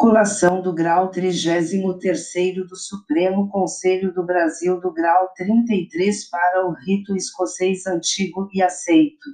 Colação do grau 33 do Supremo Conselho do Brasil do grau 33 para o rito escocês antigo e aceito.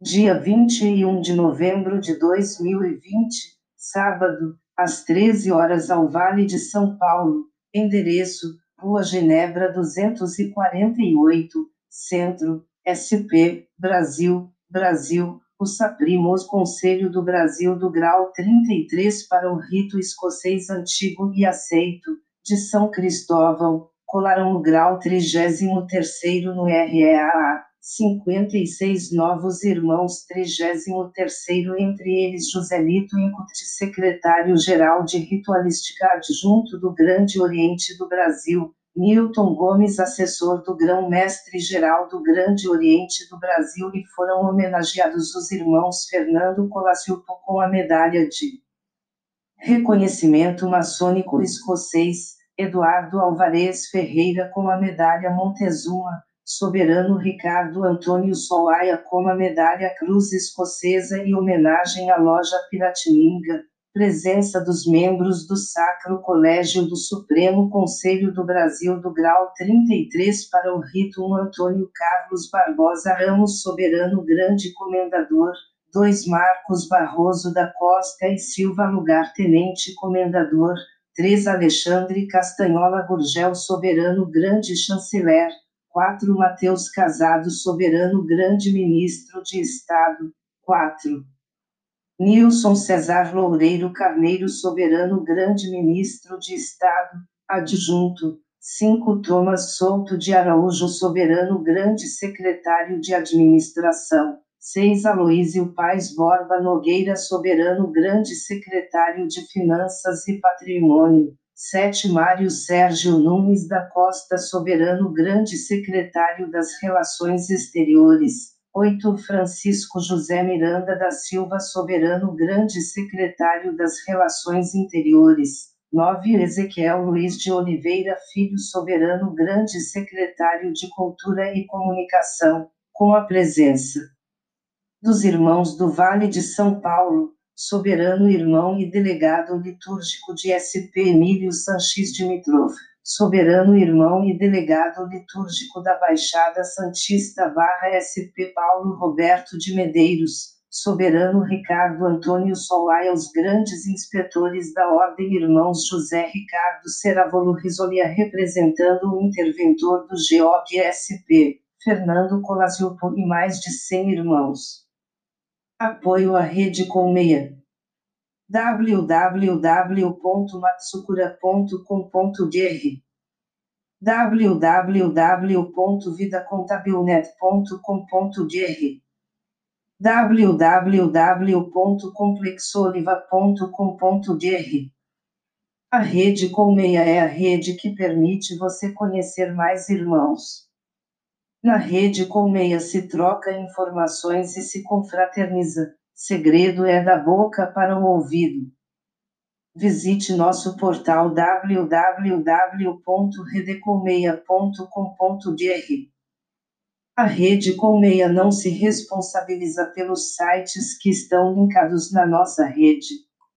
Dia 21 de novembro de 2020, sábado, às 13 horas ao Vale de São Paulo, endereço, Rua Genebra 248, Centro, SP, Brasil, Brasil, o Saprimos Conselho do Brasil do grau 33 para o rito escocês antigo e aceito, de São Cristóvão, colaram o grau 33 no REAA, 56 novos irmãos 33 entre eles Joselito Incut, secretário-geral de Ritualística adjunto do Grande Oriente do Brasil, Newton Gomes, assessor do Grão-Mestre-Geral do Grande Oriente do Brasil, e foram homenageados os irmãos Fernando Colaciupo com a medalha de reconhecimento maçônico escocês, Eduardo Alvarez Ferreira com a medalha Montezuma, Soberano Ricardo Antônio Solaia com a medalha Cruz Escocesa e homenagem à loja Piratininga, presença dos membros do Sacro Colégio do Supremo Conselho do Brasil do grau 33 para o rito 1 Antônio Carlos Barbosa Ramos Soberano Grande Comendador, 2 Marcos Barroso da Costa e Silva Lugar Tenente Comendador, 3 Alexandre Castanhola Gurgel Soberano Grande Chanceler, 4 Mateus Casado Soberano Grande Ministro de Estado, 4 Nilson Cesar Loureiro Carneiro Soberano Grande Ministro de Estado, adjunto. 5. Thomas Souto de Araújo Soberano Grande Secretário de Administração. 6. Aloísio Pais Borba Nogueira Soberano Grande Secretário de Finanças e Patrimônio. 7. Mário Sérgio Nunes da Costa Soberano Grande Secretário das Relações Exteriores. 8. Francisco José Miranda da Silva Soberano Grande Secretário das Relações Interiores. 9. Ezequiel Luiz de Oliveira Filho Soberano Grande Secretário de Cultura e Comunicação, com a presença dos irmãos do Vale de São Paulo, soberano irmão e delegado litúrgico de SP Emílio Sanches Dimitrov soberano irmão e delegado litúrgico da Baixada Santista barra SP Paulo Roberto de Medeiros, soberano Ricardo Antônio Solaia os grandes inspetores da Ordem Irmãos José Ricardo Seravolo Risolia representando o interventor do GOG SP, Fernando Colaziupo e mais de 100 irmãos. Apoio à Rede Colmeia www.matsukura.com.br www.vidacontabilnet.com.br www.complexoliva.com.br A rede Colmeia é a rede que permite você conhecer mais irmãos. Na rede Colmeia se troca informações e se confraterniza segredo é da boca para o ouvido. Visite nosso portal www.redecolmeia.com.br. A Rede Colmeia não se responsabiliza pelos sites que estão linkados na nossa rede.